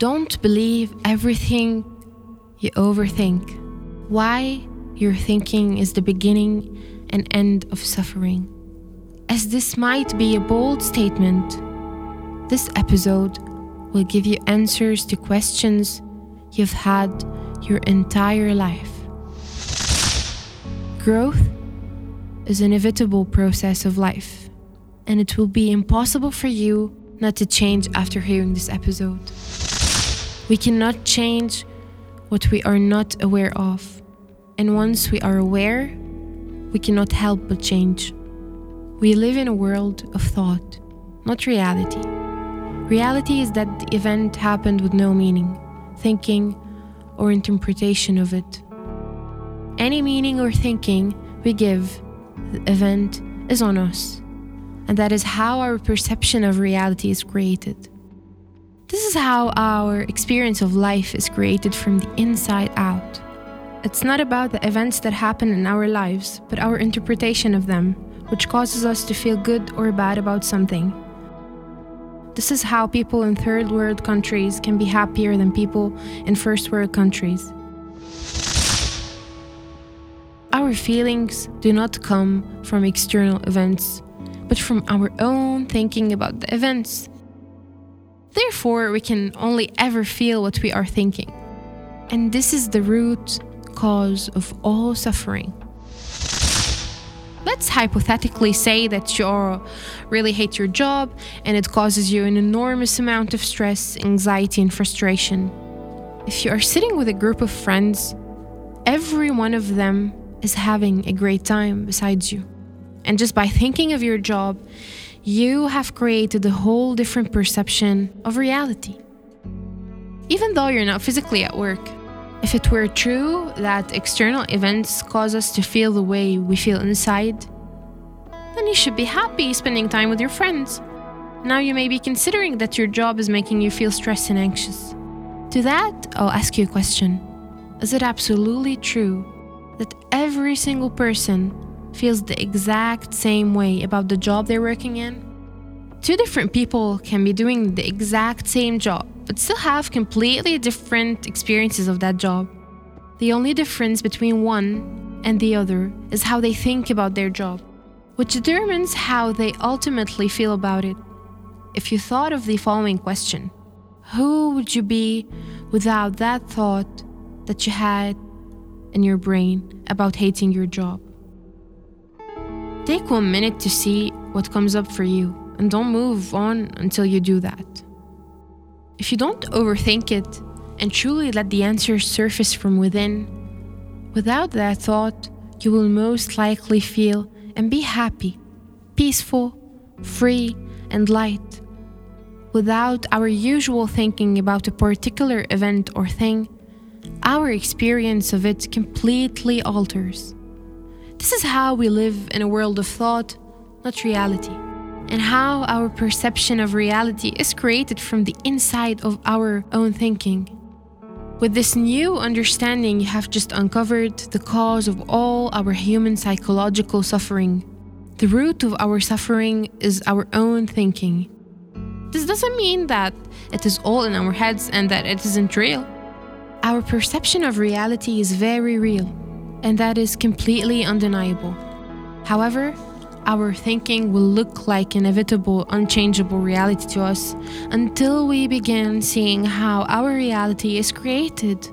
Don't believe everything you overthink. Why your thinking is the beginning and end of suffering. As this might be a bold statement, this episode will give you answers to questions you've had your entire life. Growth is an inevitable process of life, and it will be impossible for you not to change after hearing this episode. We cannot change what we are not aware of, and once we are aware, we cannot help but change. We live in a world of thought, not reality. Reality is that the event happened with no meaning, thinking, or interpretation of it. Any meaning or thinking we give the event is on us, and that is how our perception of reality is created. This is how our experience of life is created from the inside out. It's not about the events that happen in our lives, but our interpretation of them, which causes us to feel good or bad about something. This is how people in third world countries can be happier than people in first world countries. Our feelings do not come from external events, but from our own thinking about the events. Therefore, we can only ever feel what we are thinking. And this is the root cause of all suffering. Let's hypothetically say that you really hate your job and it causes you an enormous amount of stress, anxiety, and frustration. If you are sitting with a group of friends, every one of them is having a great time besides you. And just by thinking of your job, you have created a whole different perception of reality. Even though you're not physically at work, if it were true that external events cause us to feel the way we feel inside, then you should be happy spending time with your friends. Now you may be considering that your job is making you feel stressed and anxious. To that, I'll ask you a question Is it absolutely true that every single person feels the exact same way about the job they're working in? Two different people can be doing the exact same job, but still have completely different experiences of that job. The only difference between one and the other is how they think about their job, which determines how they ultimately feel about it. If you thought of the following question Who would you be without that thought that you had in your brain about hating your job? Take one minute to see what comes up for you and don't move on until you do that. If you don't overthink it and truly let the answers surface from within, without that thought, you will most likely feel and be happy, peaceful, free, and light. Without our usual thinking about a particular event or thing, our experience of it completely alters. This is how we live in a world of thought, not reality and how our perception of reality is created from the inside of our own thinking. With this new understanding, you have just uncovered the cause of all our human psychological suffering. The root of our suffering is our own thinking. This doesn't mean that it is all in our heads and that it isn't real. Our perception of reality is very real, and that is completely undeniable. However, our thinking will look like inevitable, unchangeable reality to us until we begin seeing how our reality is created.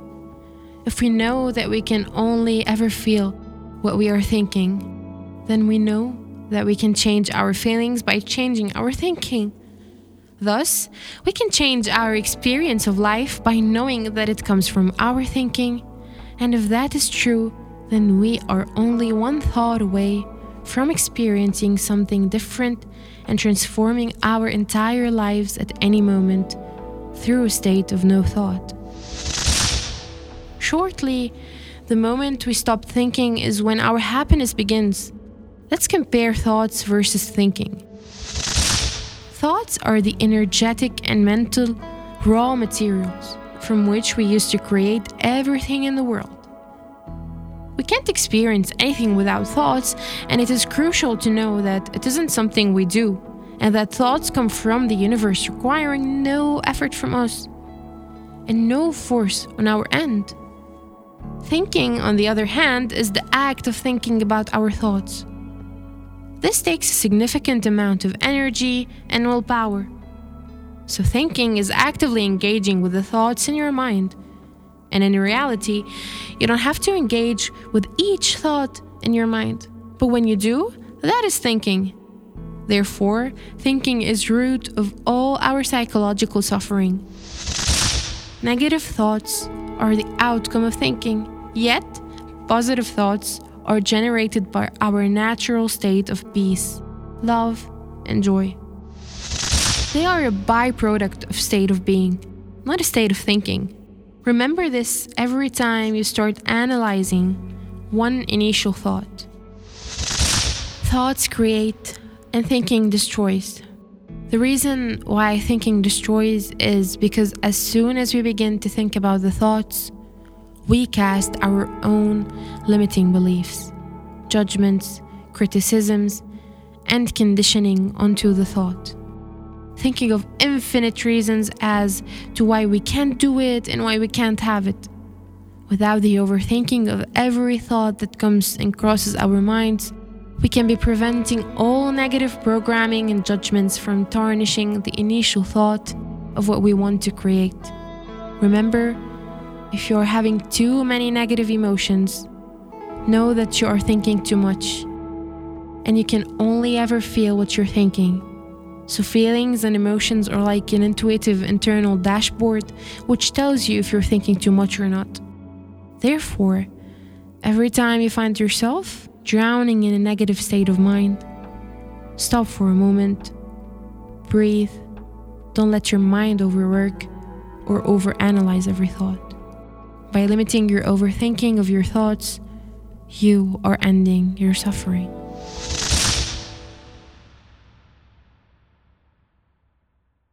If we know that we can only ever feel what we are thinking, then we know that we can change our feelings by changing our thinking. Thus, we can change our experience of life by knowing that it comes from our thinking, and if that is true, then we are only one thought away from experiencing something different and transforming our entire lives at any moment through a state of no thought. Shortly, the moment we stop thinking is when our happiness begins. Let's compare thoughts versus thinking. Thoughts are the energetic and mental raw materials from which we use to create everything in the world. We can't experience anything without thoughts, and it is crucial to know that it isn't something we do, and that thoughts come from the universe requiring no effort from us. and no force on our end. Thinking, on the other hand, is the act of thinking about our thoughts. This takes a significant amount of energy and willpower. So, thinking is actively engaging with the thoughts in your mind. And in reality, you don't have to engage with each thought in your mind. But when you do, that is thinking. Therefore, thinking is root of all our psychological suffering. Negative thoughts are the outcome of thinking, yet positive thoughts are generated by our natural state of peace, love, and joy. They are a byproduct of state of being, not a state of thinking. Remember this every time you start analyzing one initial thought. Thoughts create and thinking destroys. The reason why thinking destroys is because as soon as we begin to think about the thoughts, we cast our own limiting beliefs, judgments, criticisms, and conditioning onto the thought. Thinking of infinite reasons as to why we can't do it and why we can't have it. Without the overthinking of every thought that comes and crosses our minds, we can be preventing all negative programming and judgments from tarnishing the initial thought of what we want to create. Remember, if you are having too many negative emotions, know that you are thinking too much, and you can only ever feel what you're thinking. So, feelings and emotions are like an intuitive internal dashboard which tells you if you're thinking too much or not. Therefore, every time you find yourself drowning in a negative state of mind, stop for a moment, breathe, don't let your mind overwork or overanalyze every thought. By limiting your overthinking of your thoughts, you are ending your suffering.